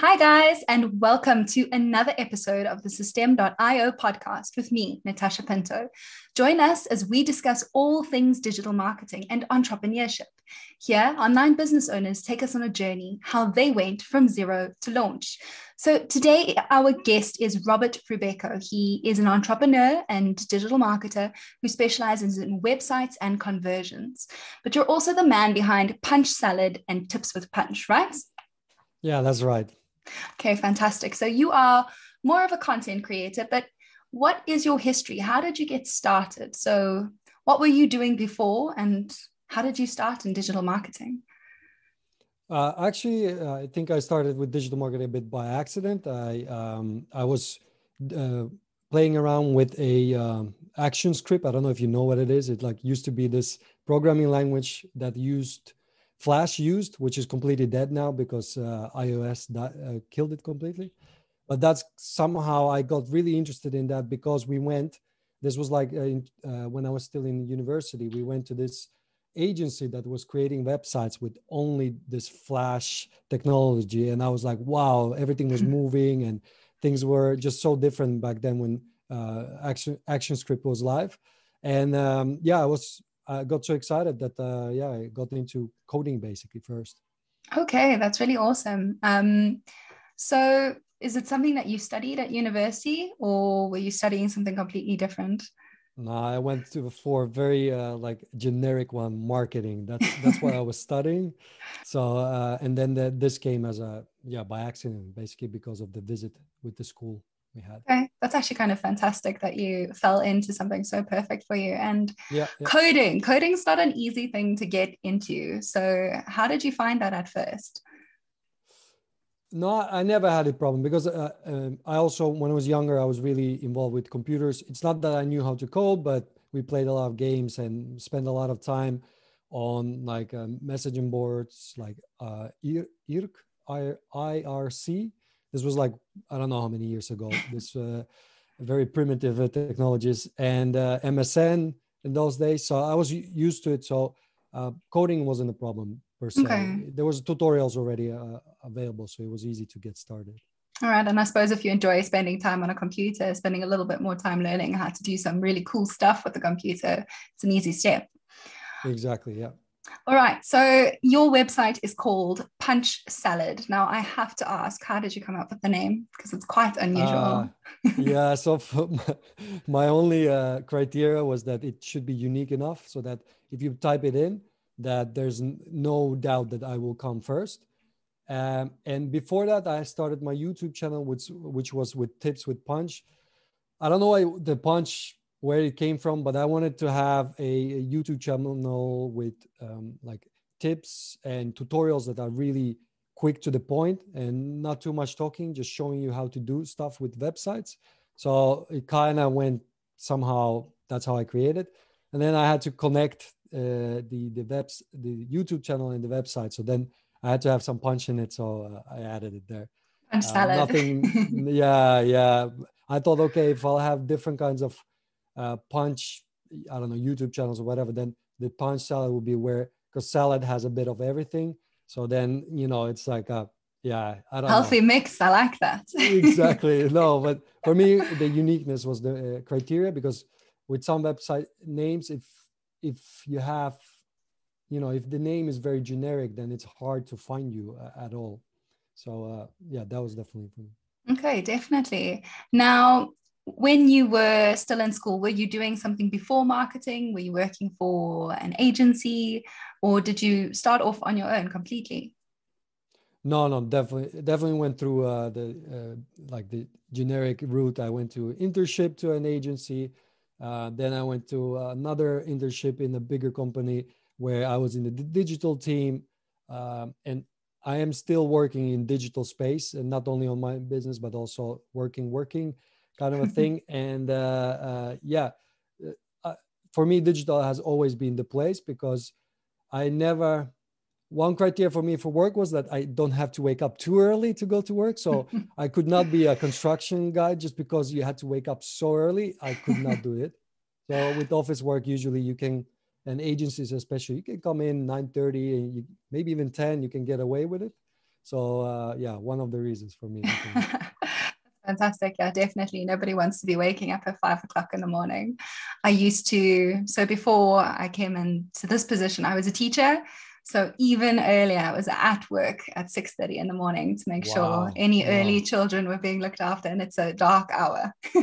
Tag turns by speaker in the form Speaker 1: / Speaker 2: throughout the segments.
Speaker 1: Hi, guys, and welcome to another episode of the Systeme.io podcast with me, Natasha Pinto. Join us as we discuss all things digital marketing and entrepreneurship. Here, online business owners take us on a journey how they went from zero to launch. So, today, our guest is Robert Rubeko. He is an entrepreneur and digital marketer who specializes in websites and conversions. But you're also the man behind Punch Salad and Tips with Punch, right?
Speaker 2: Yeah, that's right.
Speaker 1: Okay, fantastic. So you are more of a content creator, but what is your history? How did you get started? So, what were you doing before, and how did you start in digital marketing?
Speaker 2: Uh, actually, uh, I think I started with digital marketing a bit by accident. I um, I was uh, playing around with a um, ActionScript. I don't know if you know what it is. It like used to be this programming language that used Flash used, which is completely dead now because uh, iOS uh, killed it completely. But that's somehow I got really interested in that because we went. This was like uh, in, uh, when I was still in university. We went to this agency that was creating websites with only this Flash technology, and I was like, wow, everything was moving and things were just so different back then when uh, Action ActionScript was live. And um, yeah, I was I got so excited that uh, yeah, I got into coding basically first.
Speaker 1: Okay, that's really awesome. Um, so is it something that you studied at university, or were you studying something completely different?
Speaker 2: No, I went to for very uh, like generic one, marketing. That's that's what I was studying. So uh, and then the, this came as a yeah by accident, basically because of the visit with the school we had.
Speaker 1: Okay, that's actually kind of fantastic that you fell into something so perfect for you. And
Speaker 2: yeah, yeah.
Speaker 1: coding, coding's not an easy thing to get into. So how did you find that at first?
Speaker 2: No, I never had a problem because uh, um, I also, when I was younger, I was really involved with computers. It's not that I knew how to code, but we played a lot of games and spent a lot of time on like um, messaging boards like uh, IRC, IRC this was like I don't know how many years ago. This uh, very primitive uh, technologies and uh, MSN in those days. So I was used to it. So uh, coding wasn't a problem per se. Okay. There was tutorials already uh, available, so it was easy to get started.
Speaker 1: All right, and I suppose if you enjoy spending time on a computer, spending a little bit more time learning how to do some really cool stuff with the computer, it's an easy step.
Speaker 2: Exactly. Yeah.
Speaker 1: All right. So your website is called Punch Salad. Now I have to ask, how did you come up with the name? Because it's quite unusual. Uh,
Speaker 2: yeah. So my only uh, criteria was that it should be unique enough so that if you type it in, that there's no doubt that I will come first. Um, and before that, I started my YouTube channel, which which was with tips with Punch. I don't know why the Punch where it came from, but I wanted to have a, a YouTube channel with um, like tips and tutorials that are really quick to the point and not too much talking, just showing you how to do stuff with websites. So it kind of went somehow. That's how I created, and then I had to connect uh, the the webs the YouTube channel and the website. So then I had to have some punch in it, so uh, I added it there.
Speaker 1: Punch uh, salad.
Speaker 2: Nothing. yeah, yeah. I thought, okay, if I'll have different kinds of uh, punch i don't know youtube channels or whatever then the punch salad will be where because salad has a bit of everything. So then you know it's like a yeah
Speaker 1: i don't healthy know. mix i like that.
Speaker 2: Exactly. No but for me the uniqueness was the uh, criteria because with some website names if if you have you know if the name is very generic then it's hard to find you uh, at all. So uh, yeah that was definitely for me.
Speaker 1: Okay definitely. Now when you were still in school, were you doing something before marketing? Were you working for an agency or did you start off on your own completely?
Speaker 2: No, no, definitely, definitely went through uh, the uh, like the generic route. I went to internship to an agency, uh, then I went to another internship in a bigger company where I was in the digital team, um, and I am still working in digital space, and not only on my business but also working, working kind of a thing. and uh, uh, yeah, uh, for me, digital has always been the place because I never. One criteria for me for work was that I don't have to wake up too early to go to work. So I could not be a construction guy just because you had to wake up so early. I could not do it. So with office work, usually you can, and agencies especially, you can come in 9:30 and you, maybe even 10. You can get away with it. So uh, yeah, one of the reasons for me.
Speaker 1: Fantastic. Yeah, definitely. Nobody wants to be waking up at five o'clock in the morning. I used to, so before I came into this position, I was a teacher. So even earlier, I was at work at 6:30 in the morning to make wow. sure any wow. early children were being looked after. And it's a dark hour.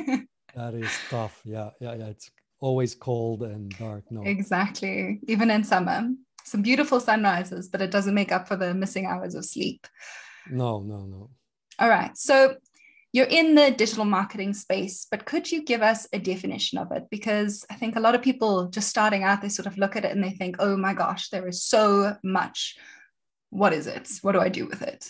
Speaker 2: that is tough. Yeah, yeah, yeah. It's always cold and dark. No.
Speaker 1: Exactly. Even in summer. Some beautiful sunrises, but it doesn't make up for the missing hours of sleep.
Speaker 2: No, no, no.
Speaker 1: All right. So you're in the digital marketing space, but could you give us a definition of it? Because I think a lot of people just starting out, they sort of look at it and they think, oh my gosh, there is so much. What is it? What do I do with it?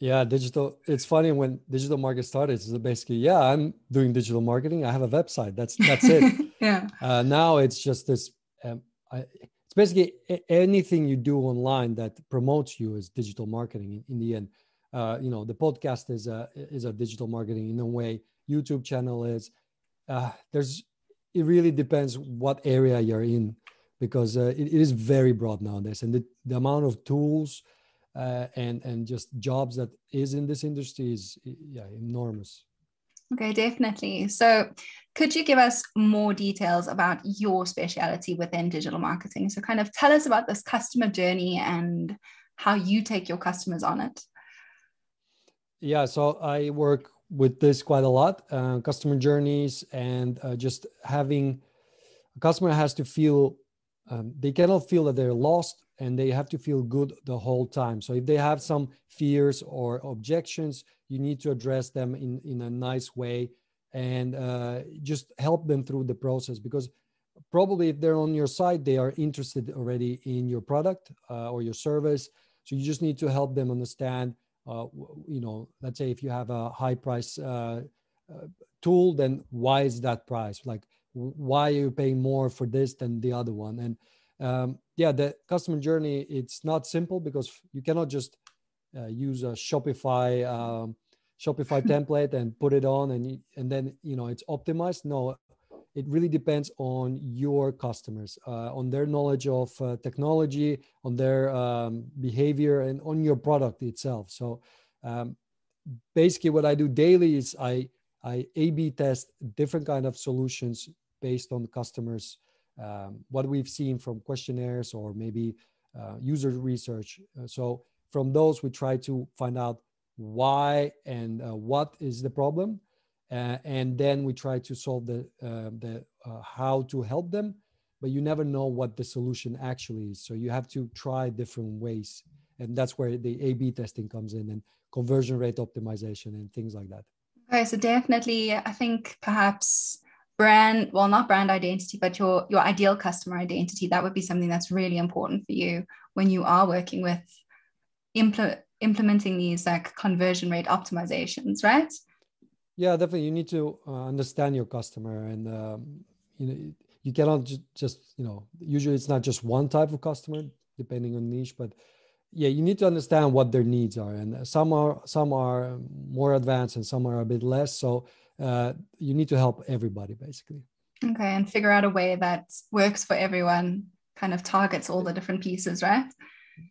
Speaker 2: Yeah, digital. It's funny when digital market started. It's basically, yeah, I'm doing digital marketing. I have a website. That's that's it.
Speaker 1: yeah.
Speaker 2: Uh, now it's just this. Um, I, it's basically anything you do online that promotes you is digital marketing in, in the end uh, you know the podcast is a is a digital marketing in a way. Youtube channel is uh, there's it really depends what area you're in because uh, it, it is very broad nowadays. And the, the amount of tools uh, and and just jobs that is in this industry is yeah enormous.
Speaker 1: Okay definitely. So could you give us more details about your speciality within digital marketing? So kind of tell us about this customer journey and how you take your customers on it
Speaker 2: yeah, so I work with this quite a lot, uh, customer journeys, and uh, just having a customer has to feel um, they cannot feel that they're lost, and they have to feel good the whole time. So if they have some fears or objections, you need to address them in in a nice way and uh, just help them through the process because probably if they're on your side they are interested already in your product uh, or your service so you just need to help them understand you know, let's say if you have a high price uh, uh, tool, then why is that price? Like, why are you paying more for this than the other one? And um, yeah, the customer journey, it's not simple because you cannot just uh, use a Shopify um, Shopify template and put it on and and then you know it's optimized. No, it really depends on your customers, uh, on their knowledge of uh, technology, on their um, behavior, and on your product itself. So, um, basically, what I do daily is I I A/B test different kind of solutions based on customers, um, what we've seen from questionnaires or maybe uh, user research. Uh, so from those, we try to find out why and uh, what is the problem uh, and then we try to solve the uh, the uh, how to help them but you never know what the solution actually is. So you have to try different ways. And that's where the a b testing comes in and conversion rate optimization and things like that.
Speaker 1: Okay so definitely i think perhaps brand well not brand identity but your your ideal customer identity that would be something that's really important for you when you are working with impl- implementing these like conversion rate optimizations right
Speaker 2: yeah, definitely. You need to uh, understand your customer, and um, you know you cannot j- just you know. Usually, it's not just one type of customer, depending on niche, but yeah, you need to understand what their needs are, and some are some are more advanced, and some are a bit less. So uh, you need to help everybody, basically.
Speaker 1: Okay, and figure out a way that works for everyone, kind of targets all the different pieces, right?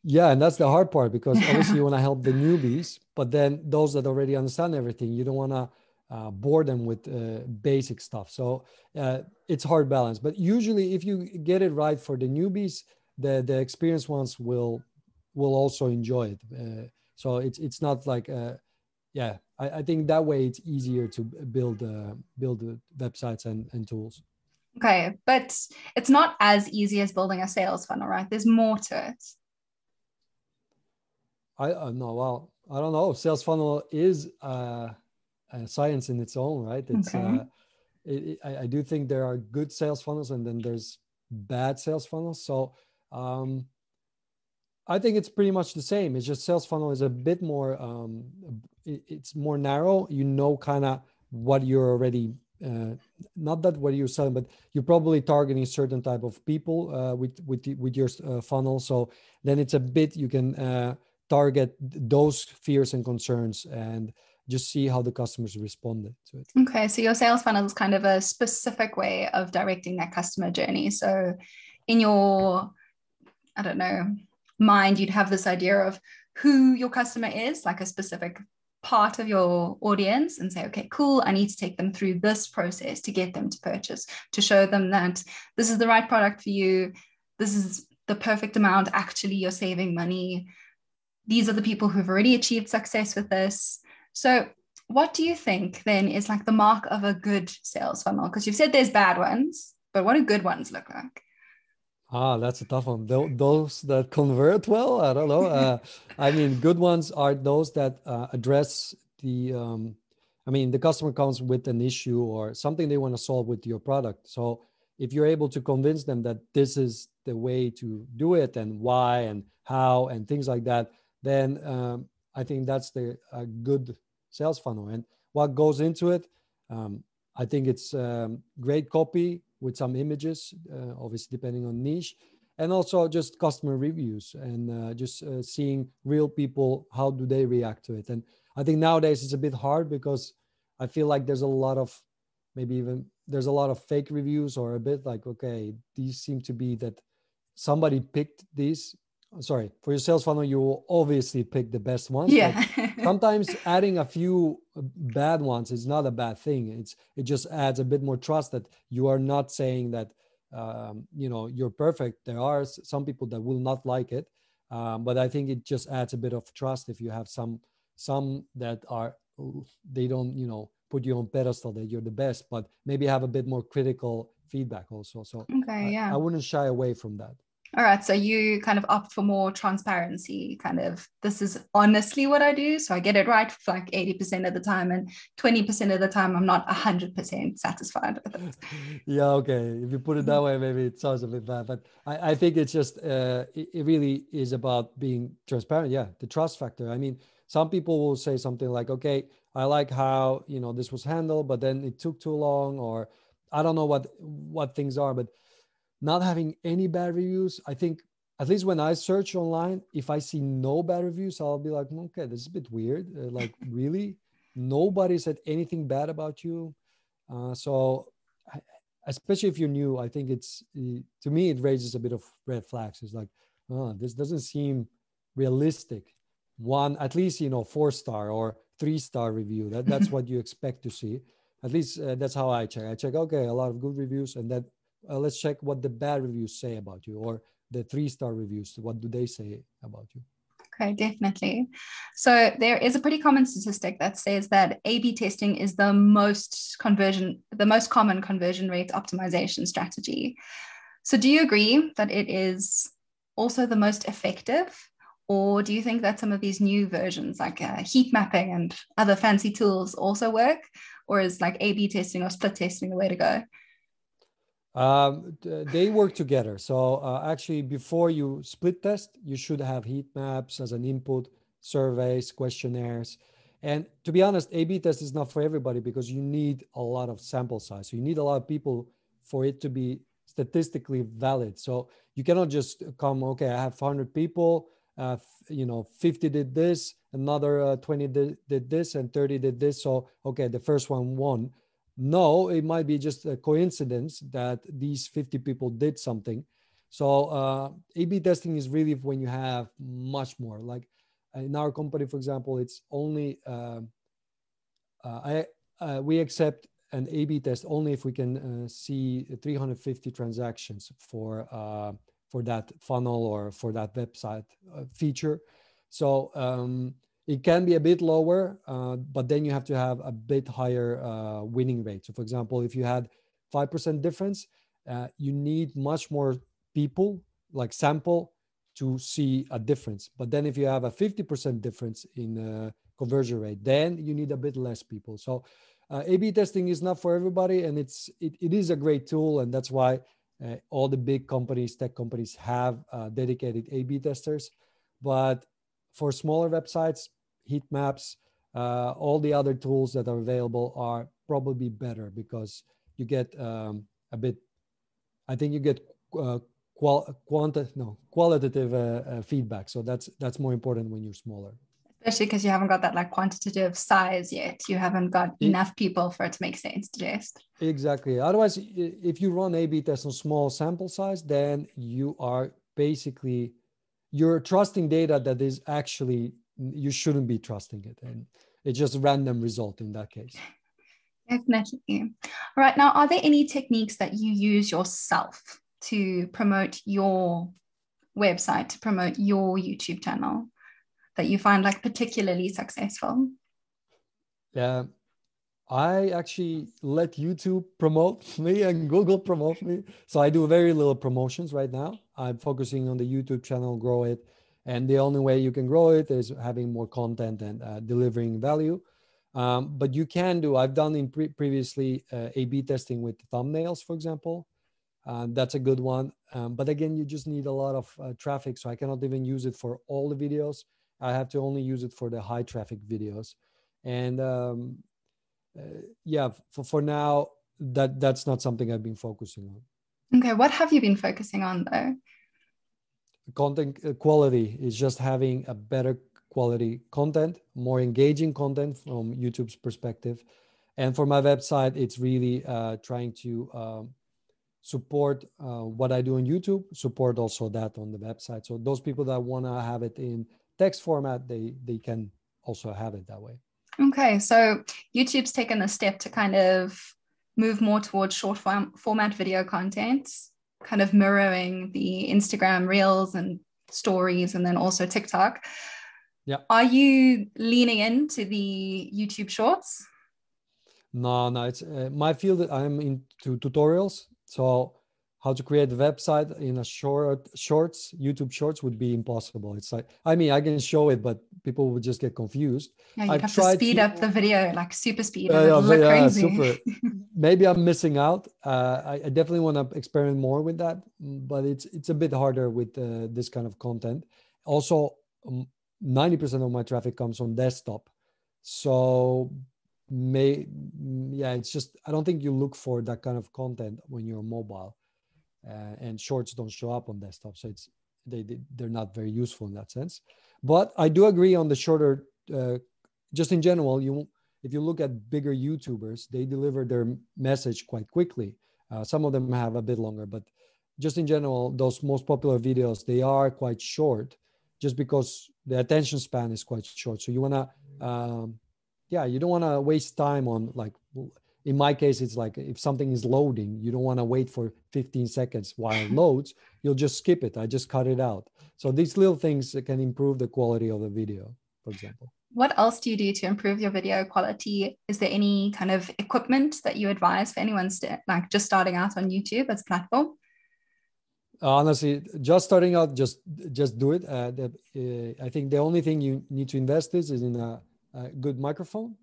Speaker 2: Yeah, and that's the hard part because obviously you want to help the newbies, but then those that already understand everything, you don't want to uh, bore them with uh, basic stuff. So uh, it's hard balance. But usually, if you get it right for the newbies, the the experienced ones will will also enjoy it. Uh, so it's it's not like uh, yeah. I, I, think that way it's easier to build uh, build websites and, and tools.
Speaker 1: Okay, but it's not as easy as building a sales funnel, right? There's more to it.
Speaker 2: I uh, no, well, I don't know. Sales funnel is uh, science in its own right it's okay. uh, it, it, I, I, do think there are good sales funnels and then there's bad sales funnels so um, i think it's pretty much the same it's just sales funnel is a bit more um, it, it's more narrow you know kind of what you're already uh, not that what you're selling, but you're probably targeting certain type of people uh, with with with your uh, funnel. So then it's a bit you can uh, target those fears and concerns, and just see how the customers responded to it.
Speaker 1: Okay, so your sales funnel is kind of a specific way of directing that customer journey. So in your, I don't know, mind, you'd have this idea of who your customer is, like a specific part of your audience and say, okay, cool, I need to take them through this process to get them to purchase, to show them that this is the right product for you. This is the perfect amount. Actually, you're saving money. These are the people who've already achieved success with this. So, what do you think then is like the mark of a good sales funnel? Because you've said there's bad ones, but what do good ones look like?
Speaker 2: Ah, that's a tough one. Those that convert well, I don't know. Uh, I mean, good ones are those that uh, address the. Um, I mean, the customer comes with an issue or something they want to solve with your product. So if you're able to convince them that this is the way to do it and why and how and things like that, then um, I think that's the a good sales funnel. And what goes into it, um, I think it's um, great copy with some images, uh, obviously depending on niche, and also just customer reviews and uh, just uh, seeing real people how do they react to it. And I think nowadays it's a bit hard because I feel like there's a lot of maybe even there's a lot of fake reviews or a bit like okay these seem to be that somebody picked these sorry for your sales funnel you will obviously pick the best ones
Speaker 1: yeah.
Speaker 2: sometimes adding a few bad ones is not a bad thing. It's it just adds a bit more trust that you are not saying that um, you know you're perfect. There are some people that will not like it um, but i think it just adds a bit of trust if you have some some that are they don't you know put you on pedestal that you're the best but maybe have a bit more critical feedback also. So
Speaker 1: okay yeah.
Speaker 2: I, I wouldn't shy away from that
Speaker 1: all right so you kind of opt for more transparency kind of this is honestly what i do so i get it right for like 80% of the time and 20% of the time i'm not 100% satisfied with it.
Speaker 2: Yeah okay if you put it that way maybe it sounds a bit bad but i, I think it's just uh, it, it really is about being transparent yeah the trust factor. I mean some people will say something like okay i like how you know this was handled but then it took too long or i don't know what what things are but not having any bad reviews i think at least when i search online if i see no bad reviews i'll be like okay this is a bit weird. Uh, like really? Nobody said anything bad about you. Uh, so especially if you're new i think it's to me it raises a bit of red flags. It's like oh, this doesn't seem realistic. One at least you know four star or three star review that that's what you expect to see. At least uh, that's how i check. I check okay a lot of good reviews and then uh, let's check what the bad reviews say about you or the three star reviews. What do they say about you?
Speaker 1: Okay definitely. So there is a pretty common statistic that says that a b testing is the most conversion the most common conversion rate optimization strategy. So do you agree that it is also the most effective? Or do you think that some of these new versions like uh, heat mapping and other fancy tools also work? Or is like a b testing or split testing the way to go
Speaker 2: um, they work together. So uh, actually, before you split test, you should have heat maps as an input, surveys, questionnaires. And to be honest, A/B test is not for everybody because you need a lot of sample size. So you need a lot of people for it to be statistically valid. So you cannot just come, okay, I have 100 people, uh, you know, 50 did this, another uh, 20 did, did this, and 30 did this. So okay, the first one won no, it might be just a coincidence that these 50 people did something. So uh, A/B testing is really when you have much more. Like in our company, for example, it's only uh, uh, I uh, we accept an A/B test only if we can uh, see 350 transactions for uh, for that funnel or for that website feature. So um, it can be a bit lower, uh, but then you have to have a bit higher uh, winning rate. So, for example, if you had 5% difference, uh, you need much more people, like sample, to see a difference. But then if you have a 50% difference in uh, conversion rate, then you need a bit less people. So, uh, A/B testing is not for everybody, and it's it, it is a great tool, and that's why uh, all the big companies, tech companies, have dedicated A/B testers. But for smaller websites, heat maps, uh, all the other tools that are available are probably better because you get um, a bit, I think you get uh, qual- quanti- no, qualitative uh, uh, feedback. So that's, that's more important when you're smaller.
Speaker 1: Especially because you haven't got that like quantitative size yet. You haven't got it, enough people for it to make sense to just.
Speaker 2: Exactly. Otherwise, if you run A/B tests on small sample size, then you are basically you're trusting data that is actually you shouldn't be trusting it and it's just a random result in that case
Speaker 1: definitely all right now are there any techniques that you use yourself to promote your website to promote your youtube channel that you find like particularly successful
Speaker 2: yeah I actually let YouTube promote me and Google promote me. So I do very little promotions right now. I'm focusing on the YouTube channel, grow it. And the only way you can grow it is having more content and uh, delivering value. Um, but you can do, I've done in pre- previously uh, A B testing with thumbnails, for example. Uh, that's a good one. Um, but again, you just need a lot of uh, traffic. So I cannot even use it for all the videos. I have to only use it for the high traffic videos. And um, uh, yeah, for, for now, that that's not something I've been focusing on.
Speaker 1: Okay, what have you been focusing on though?
Speaker 2: Content uh, quality is just having a better quality content, more engaging content from YouTube's perspective. And for my website, it's really uh, trying to um, support uh, what I do on YouTube, support also that on the website. So those people that want to have it in text format, they they can also have it that way.
Speaker 1: Okay, so YouTube's taken a step to kind of move more towards short form, format video content, kind of mirroring the Instagram reels and stories, and then also TikTok.
Speaker 2: Yeah.
Speaker 1: Are you leaning into the YouTube shorts?
Speaker 2: No, no, it's uh, my field. I'm into tutorials. So how to create a website in a short shorts youtube shorts would be impossible. It's like i mean i can show it but people would just get confused.
Speaker 1: Yeah you have to speed to, up the video like super speed. Uh,
Speaker 2: yeah, look yeah, crazy. super. Maybe i'm missing out. Uh, I, I, definitely want to experiment more with that but it's it's a bit harder with uh, this kind of content. Also um, 90% of my traffic comes on desktop. So may yeah it's just i don't think you look for that kind of content when you're mobile and shorts don't show up on desktop. So it's they, they're not very useful in that sense. But i do agree on the shorter uh, just in general you if you look at bigger youtubers they deliver their message quite quickly. Uh, some of them have a bit longer but just in general those most popular videos they are quite short just because the attention span is quite short. So you want to um, yeah you don't want to waste time on like in my case it's like if something is loading you don't want to wait for 15 seconds while it loads you'll just skip it. I just cut it out. So these little things can improve the quality of the video for example.
Speaker 1: What else do you do to improve your video quality? Is there any kind of equipment that you advise for anyone st- like just starting out on youtube as a platform?
Speaker 2: Honestly just starting out just just do it. Uh, the, uh, i think the only thing you need to invest is is in a, a good microphone.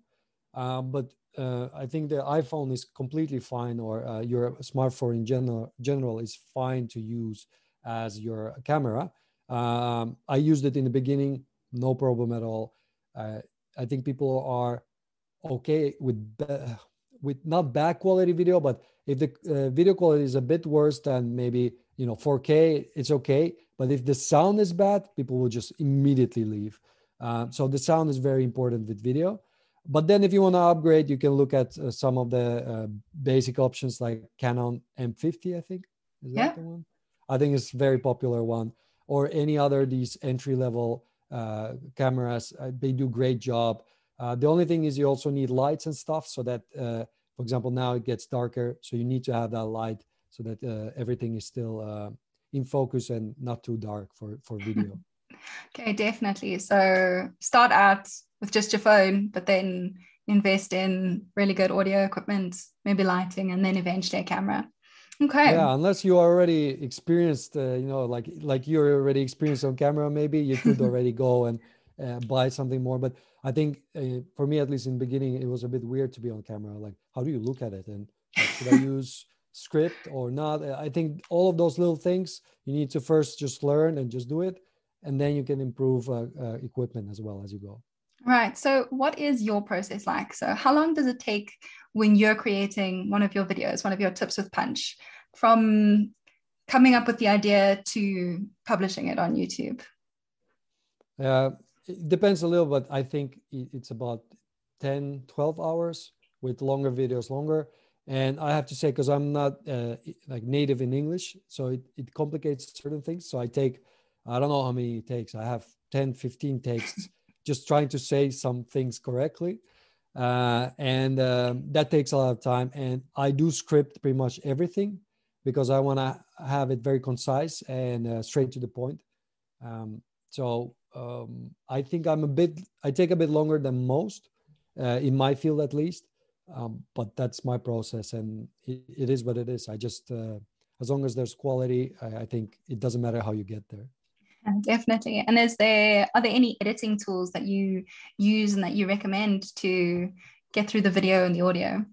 Speaker 2: Uh, but uh, I think the iPhone is completely fine, or uh, your smartphone in general general is fine to use as your camera. Um, I used it in the beginning, no problem at all. Uh, I think people are okay with with not bad quality video, but if the uh, video quality is a bit worse than maybe you know 4K, it's okay. But if the sound is bad, people will just immediately leave. Uh, so the sound is very important with video but then if you want to upgrade you can look at uh, some of the uh, basic options like canon m50 i think.
Speaker 1: Is yeah. that the
Speaker 2: one? I think it's very popular one. Or any other these entry level uh, cameras uh, they do great job. Uh, the only thing is you also need lights and stuff so that uh, for example now it gets darker so you need to have that light so that everything is still in focus and not too dark for for video.
Speaker 1: Okay definitely. So start out with just your phone, but then invest in really good audio equipment, maybe lighting, and then eventually a camera. Okay.
Speaker 2: Yeah, unless you already experienced, uh, you know, like like you're already experienced on camera, maybe you could already go and uh, buy something more. But I think uh, for me, at least in the beginning, it was a bit weird to be on camera. Like, how do you look at it, and like, should I use script or not? I think all of those little things you need to first just learn and just do it, and then you can improve uh, uh, equipment as well as you go.
Speaker 1: Right. So, what is your process like? So, how long does it take when you're creating one of your videos, one of your tips with Punch, from coming up with the idea to publishing it on YouTube?
Speaker 2: Uh, it depends a little, but I think it's about 10, 12 hours with longer videos, longer. And I have to say, because I'm not uh, like native in English, so it, it complicates certain things. So I take I don't know how many takes. I have 10, 15 takes just trying to say some things correctly. Uh, and um, that takes a lot of time. And I do script pretty much everything because I want to have it very concise and uh, straight to the point. Um, so um, I think I'm a bit, I take a bit longer than most uh, in my field at least. Um, but that's my process and it, it is what it is. I just, uh, as long as there's quality, I, I think it doesn't matter how you get there.
Speaker 1: Definitely. And is there are there any editing tools that you use and that you recommend to get through the video and the audio?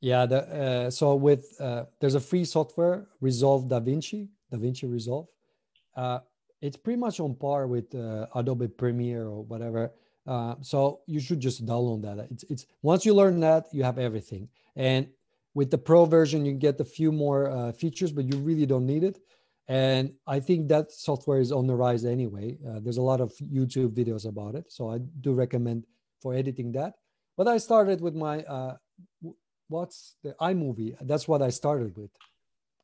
Speaker 2: Yeah, the, uh, so with uh, there's a free software, Resolve DaVinci, DaVinci Resolve. Uh, it's pretty much on par with uh, Adobe Premiere or whatever. Uh, so you should just download that. It's it's once you learn that, you have everything. And with the Pro version, you get a few more uh, features, but you really don't need it. And I think that software is on the rise anyway. there's a lot of YouTube videos about it, so I do recommend for editing that. But I started with my what's the iMovie? That's what I started with.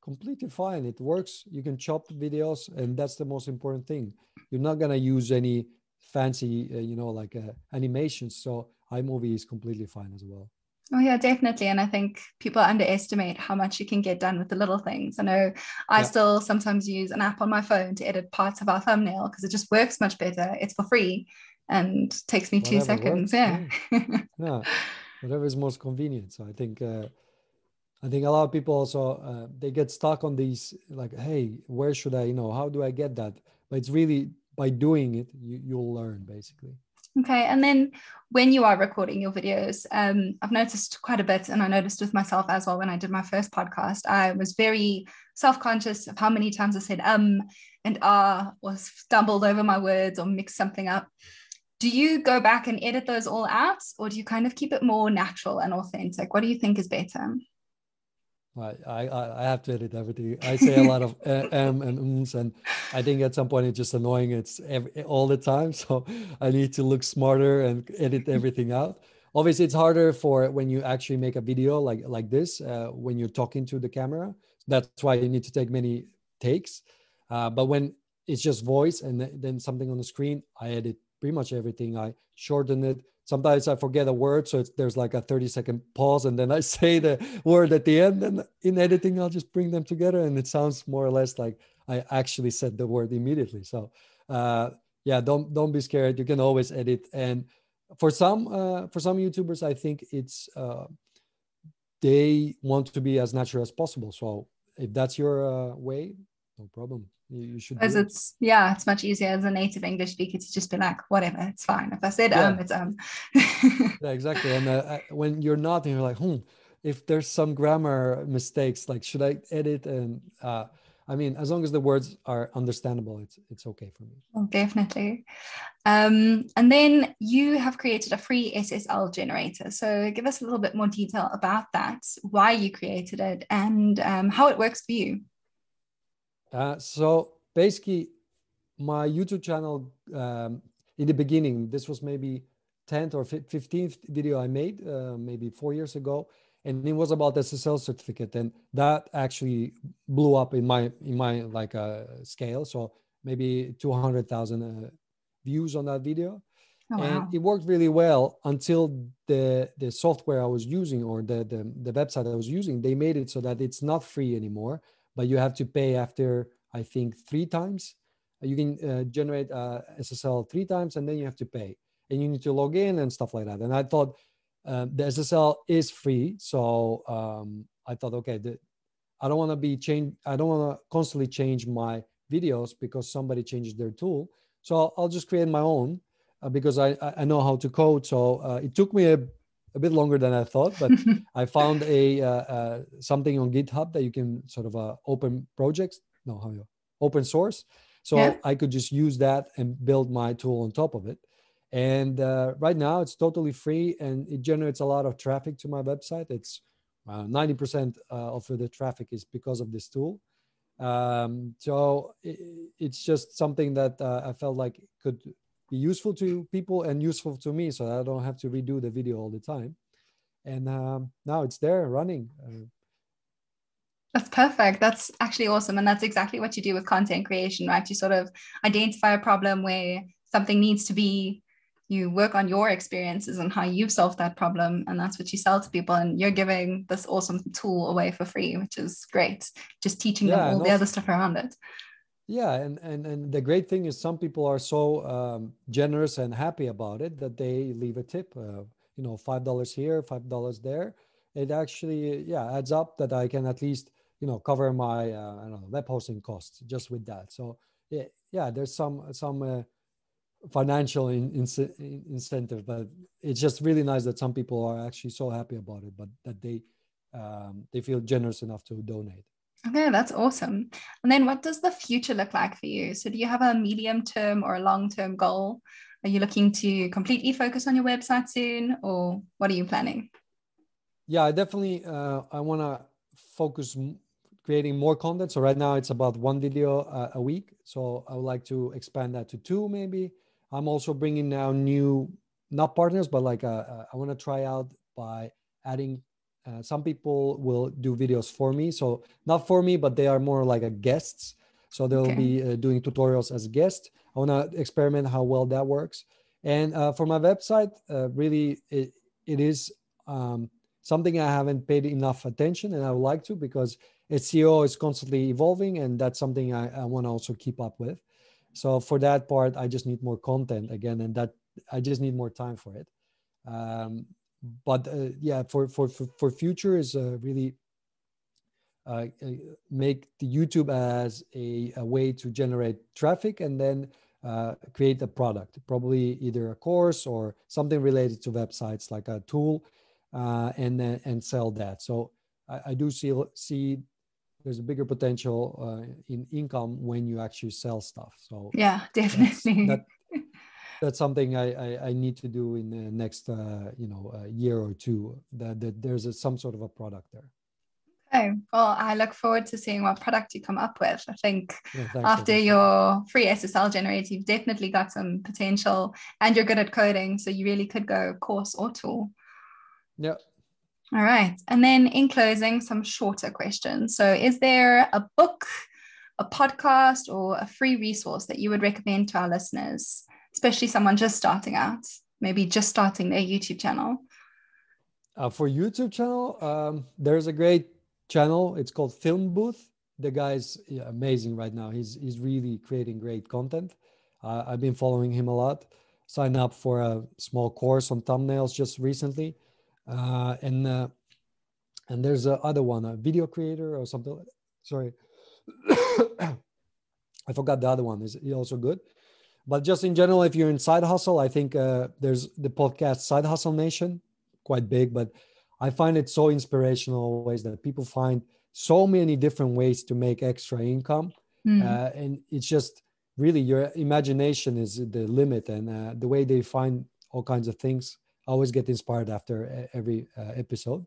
Speaker 2: Completely fine. It works. You can chop videos, and that's the most important thing. You're not gonna use any fancy, uh, you know, like uh, animations. So iMovie is completely fine as well.
Speaker 1: Oh yeah, definitely. And I think people underestimate how much you can get done with the little things. I know I yeah. still sometimes use an app on my phone to edit parts of our thumbnail because it just works much better. It's for free and takes me Whatever two seconds. Works. Yeah.
Speaker 2: yeah. yeah whatever is most convenient. So I think uh, I think a lot of people also uh, they get stuck on these like, hey, where should I, you know, how do I get that? But it's really by doing it, you, you'll learn basically.
Speaker 1: Okay, and then when you are recording your videos, um, I've noticed quite a bit, and I noticed with myself as well when I did my first podcast, I was very self-conscious of how many times I said um and ah, or stumbled over my words or mixed something up. Do you go back and edit those all out or do you kind of keep it more natural and authentic? What do you think is better
Speaker 2: I, I, I have to edit everything. I say a lot of m and ums, and I think at some point it's just annoying. It's every, all the time, so I need to look smarter and edit everything out. Obviously, it's harder for when you actually make a video like like this uh, when you're talking to the camera. That's why you need to take many takes. Uh, but when it's just voice and then something on the screen, I edit pretty much everything. I shorten it. Sometimes I forget a word, so there's like a 30 second pause, and then I say the word at the end. And in editing, I'll just bring them together, and it sounds more or less like I actually said the word immediately. So, uh, yeah, don't don't be scared. You can always edit. And for some uh, for some YouTubers, I think it's uh, they want to be as natural as possible. So if that's your uh, way, no problem you, should
Speaker 1: because it's yeah it's much easier as a native english speaker to just be like whatever it's fine if i said yeah. um it's um
Speaker 2: yeah exactly and uh, when you're not and you're like hmm if there's some grammar mistakes like should i edit and uh I mean, as long as the words are understandable, it's it's okay for me.
Speaker 1: Oh, definitely. Um, and then you have created a free SSL generator. So give us a little bit more detail about that, why you created it, and um, how it works for you.
Speaker 2: Uh, so basically, my YouTube channel um, in the beginning, this was maybe 10th or 15th video I made, uh, maybe four years ago, and it was about SSL certificate, and that actually blew up in my in my like uh, scale. So maybe 200,000 uh, views on that video. Oh, and wow. it worked really well until the the software I was using or the, the the website I was using they made it so that it's not free anymore but you have to pay after I think three times. Uh, you can uh, generate uh, SSL three times, and then you have to pay, and you need to log in and stuff like that. And I thought uh, the SSL is free, so um, I thought, okay, the, I don't want to be change. I don't want to constantly change my videos because somebody changes their tool. So I'll, I'll just create my own uh, because I I know how to code. So uh, it took me a a bit longer than I thought, but I found a uh, uh, something on GitHub that you can sort of uh, open projects. No, how you open source. So yeah. I could just use that and build my tool on top of it. And uh, right now it's totally free and it generates a lot of traffic to my website. It's 90% uh, of the traffic is because of this tool. Um, so it, it's just something that uh, I felt like could be useful to people and useful to me so I don't have to redo the video all the time. And um, now it's there running. Uh,
Speaker 1: That's perfect. That's actually awesome. And that's exactly what you do with content creation, right? You sort of identify a problem where something needs to be, you work on your experiences and how you've solved that problem. And that's what you sell to people. And you're giving this awesome tool away for free, which is great. Just teaching yeah, them all the other stuff around it.
Speaker 2: Yeah. And, and, and the great thing is some people are so um, generous and happy about it that they leave a tip, uh, you know, $5 here, $5 there. It actually, yeah, adds up that I can at least you know cover my uh, I don't know web hosting costs just with that. So yeah, yeah, there's some some uh, financial in, in, incentive, but it's just really nice that some people are actually so happy about it, but that they um, they feel generous enough to donate.
Speaker 1: Okay, that's awesome. And then what does the future look like for you? So do you have a medium term or a long term goal? Are you looking to completely focus on your website soon or what are you planning?
Speaker 2: Yeah, definitely uh, I want to focus creating more content. So right now it's about one video uh, a week. So I would like to expand that to two maybe. I'm also bringing now new, not partners, but like uh, uh I want to try out by adding. Uh, some people will do videos for me, so not for me, but they are more like a guests. So they'll okay. be uh, doing tutorials as guests. I want to experiment how well that works. And uh, for my website, really, it, it is um, something I haven't paid enough attention, and I would like to because SEO is constantly evolving, and that's something I, I want to also keep up with. So for that part, I just need more content again, and that I just need more time for it. Um, but uh, yeah, for for for, for future is uh, really uh, uh make the YouTube as a, a, way to generate traffic, and then uh, create a product, probably either a course or something related to websites, like a tool, uh, and and sell that. So I, I do see see there's a bigger potential uh, in income when you actually sell stuff. So
Speaker 1: yeah, definitely.
Speaker 2: That, that's something I, I, I, need to do in the next uh, you know uh, year or two. That, that there's a, some sort of a product there.
Speaker 1: Okay. Well, I look forward to seeing what product you come up with. I think yeah, after your free SSL generator, you've definitely got some potential and you're good at coding. So you really could go course or tool.
Speaker 2: Yeah,
Speaker 1: all right. And then in closing, some shorter questions. So, is there a book, a podcast, or a free resource that you would recommend to our listeners, especially someone just starting out, maybe just starting their YouTube channel?
Speaker 2: Uh, for YouTube channel, um, there's a great channel. It's called Film Booth. The guy's amazing right now. He's he's really creating great content. Uh, I've been following him a lot. Signed up for a small course on thumbnails just recently uh, and uh, and there's a other one, a video creator or something. Sorry, I forgot the other one. Is he also good? But just in general, if you're in side hustle, I think uh, there's the podcast Side Hustle Nation, quite big, but I find it so inspirational always that people find so many different ways to make extra income, mm. uh, and it's just really your imagination is the limit, and uh, the way they find all kinds of things I always get inspired after every uh, episode.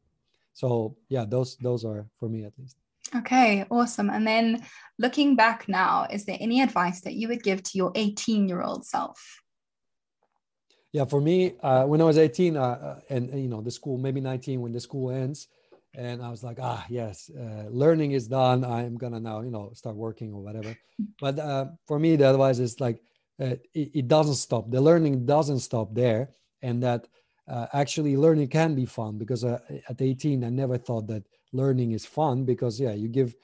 Speaker 2: So yeah, those those are for me at least.
Speaker 1: Okay, awesome. And then looking back now, is there any advice that you would give to your 18 year old self?
Speaker 2: Yeah, for me, uh, when I was 18, uh, uh, and, you know the school, maybe 19 when the school ends, and I was like, ah, yes, uh, learning is done. I'm gonna now, you know, start working or whatever. But uh, for me, the advice is like, it, it doesn't stop. The learning doesn't stop there, and that uh, actually learning can be fun because uh, at 18 i never thought that learning is fun because yeah you give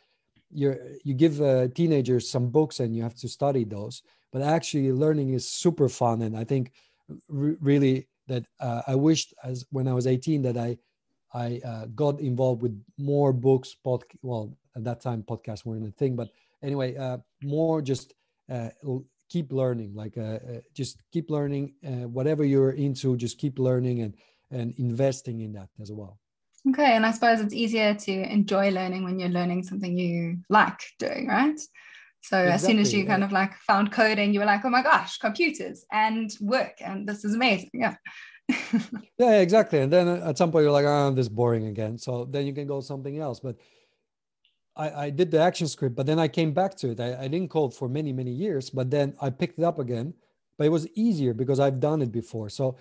Speaker 2: you you give uh, teenagers some books and you have to study those. But actually learning is super fun. And i think r- really that uh, i wished as when i was 18 that i i uh, got involved with more books pod well at that time podcasts weren't a thing. But anyway uh, more just keep learning. Like uh, uh, just keep learning uh, whatever you're into just keep learning and and investing in that as well
Speaker 1: okay and i suppose it's easier to enjoy learning when you're learning something you like doing right so exactly, as soon as you yeah. kind of like found coding you were like oh my gosh computers and work and this is amazing yeah
Speaker 2: yeah exactly and then at some point you're like ah, oh this boring again so then you can go something else but I, I did the ActionScript, but then I came back to it. I, I didn't code for many, many years, but then I picked it up again. But it was easier because I've done it before. So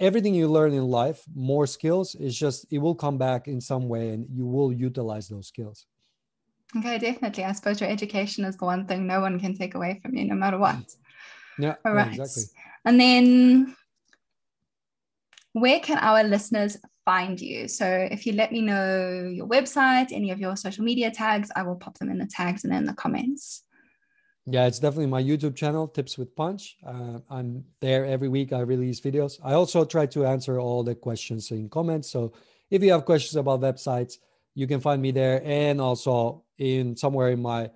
Speaker 2: everything you learn in life, more skills, is just it will come back in some way and you will utilize those skills.
Speaker 1: Okay, definitely. I suppose your education is the one thing no one can take away from you, no matter what.
Speaker 2: Yeah,
Speaker 1: All
Speaker 2: yeah, exactly.
Speaker 1: And then where can our listeners find you? So if you let me know your website, any of your social media tags, I will pop them in the tags and in the comments.
Speaker 2: Yeah, it's definitely my YouTube channel, Tips with Punch. Uh, I'm there every week. I release videos. I also try to answer all the questions in comments. So if you have questions about websites, you can find me there. And also in somewhere in my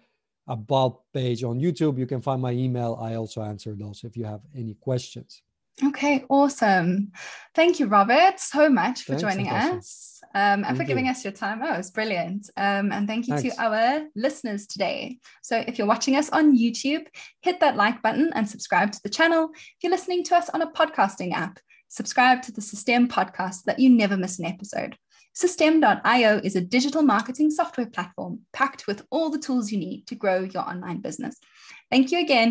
Speaker 2: about page on YouTube, you can find my email. I also answer those if you have any questions.
Speaker 1: Okay, awesome. Thank you, Robert, so much for
Speaker 2: Thanks,
Speaker 1: joining
Speaker 2: Natasha.
Speaker 1: us um, and for giving
Speaker 2: you.
Speaker 1: us your time. Oh, it's brilliant. Um, and thank you
Speaker 2: Thanks.
Speaker 1: to our listeners today. So, if you're watching us on YouTube, hit that like button and subscribe to the channel. If you're listening to us on a podcasting app, subscribe to the Systeme podcast so that you never miss an episode. Systeme.io is a digital marketing software platform packed with all the tools you need to grow your online business. Thank you again